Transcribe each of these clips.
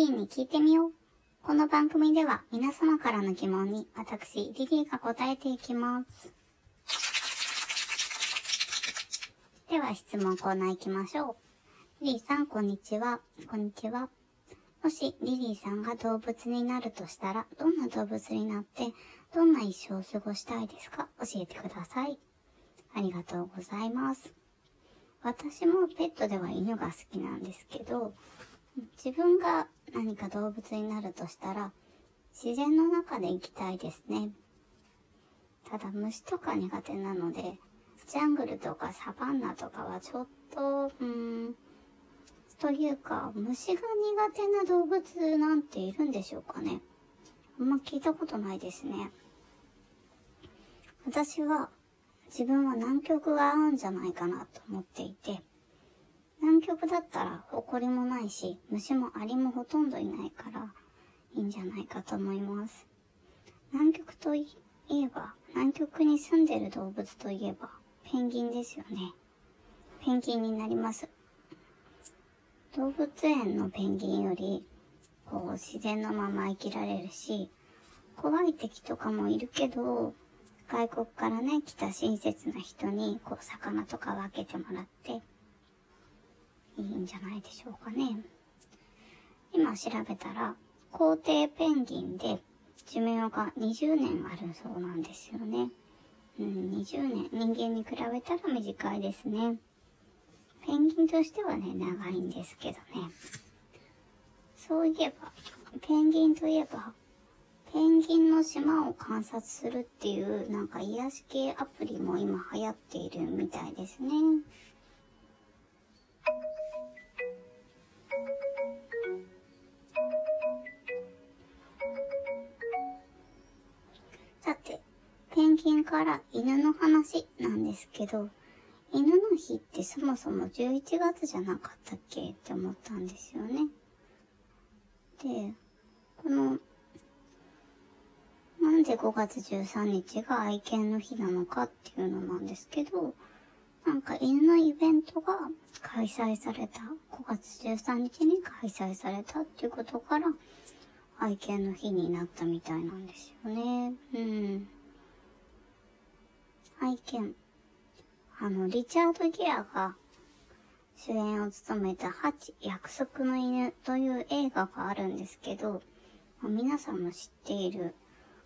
リーに聞いてみよう。この番組では皆様からの疑問に私、リリーが答えていきます。では質問コーナー行きましょう。リリーさん、こんにちは。こんにちは。もしリリーさんが動物になるとしたら、どんな動物になって、どんな一生を過ごしたいですか？教えてください。ありがとうございます。私もペットでは犬が好きなんですけど、自分が何か動物になるとしたら、自然の中で生きたいですね。ただ虫とか苦手なので、ジャングルとかサバンナとかはちょっと、うーん、というか、虫が苦手な動物なんているんでしょうかね。あんま聞いたことないですね。私は自分は南極が合うんじゃないかなと思っていて、南極だったら埃もないし、虫もアリもほとんどいないからいいんじゃないかと思います。南極といえば、南極に住んでる動物といえば、ペンギンですよね。ペンギンになります。動物園のペンギンより、こう自然のまま生きられるし、怖い敵とかもいるけど、外国からね、来た親切な人に、こう魚とか分けてもらって、いいんじゃないでしょうかね。今調べたら、皇帝ペンギンで寿命が20年あるそうなんですよね。うん、20年。人間に比べたら短いですね。ペンギンとしてはね、長いんですけどね。そういえば、ペンギンといえば、ペンギンの島を観察するっていう、なんか癒し系アプリも今流行っているみたいですね。ペンギンから犬の話なんですけど、犬の日ってそもそも11月じゃなかったっけ？って思ったんですよね。で、この、なんで5月13日が愛犬の日なのかっていうのなんですけど、なんか犬のイベントが開催された、5月13日に開催されたっていうことから、愛犬の日になったみたいなんですよね。うん。愛犬。あの、リチャード・ギアが主演を務めたハチ約束の犬という映画があるんですけど、皆さんも知っている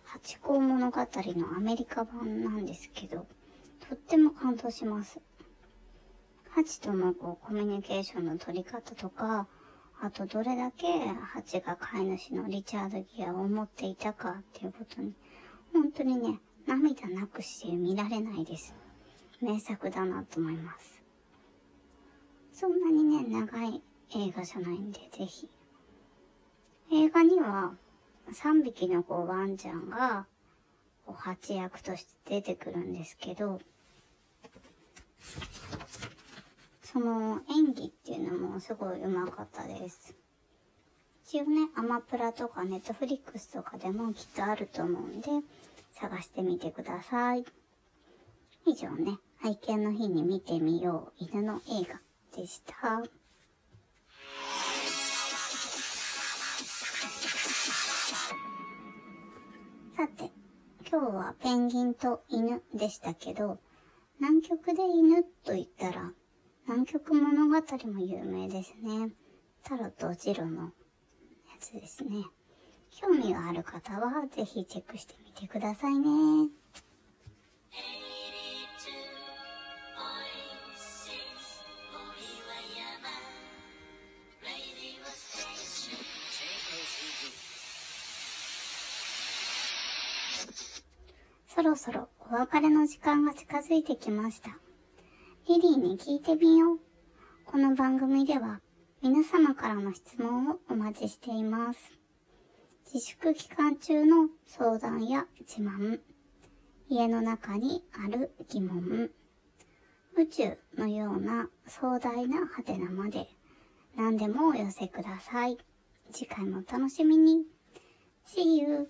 ハチ公物語のアメリカ版なんですけど、とっても感動します。ハチとのこうコミュニケーションの取り方とか、あとどれだけハチが飼い主のリチャード・ギアを思っていたかっていうことに、本当にね、涙なくして見られないです。名作だなと思います。そんなにね、長い映画じゃないんで、ぜひ。映画には、3匹のこうワンちゃんが、こう蜂役として出てくるんですけど、その演技っていうのもすごい上手かったです。一応ね、アマプラとかネットフリックスとかでもきっとあると思うんで、探してみてください。以上ね、愛犬の日に見てみよう犬の映画でした。さて、今日はペンギンと犬でしたけど、南極で犬と言ったら、南極物語も有名ですね。タロとジロのやつですね。興味がある方はぜひチェックしてみてくださいね。そろそろお別れの時間が近づいてきました。リリーに聞いてみよう。この番組では皆様からの質問をお待ちしています。自粛期間中の相談や自慢、家の中にある疑問、宇宙のような壮大なハテナまで何でもお寄せください。次回もお楽しみに。See you!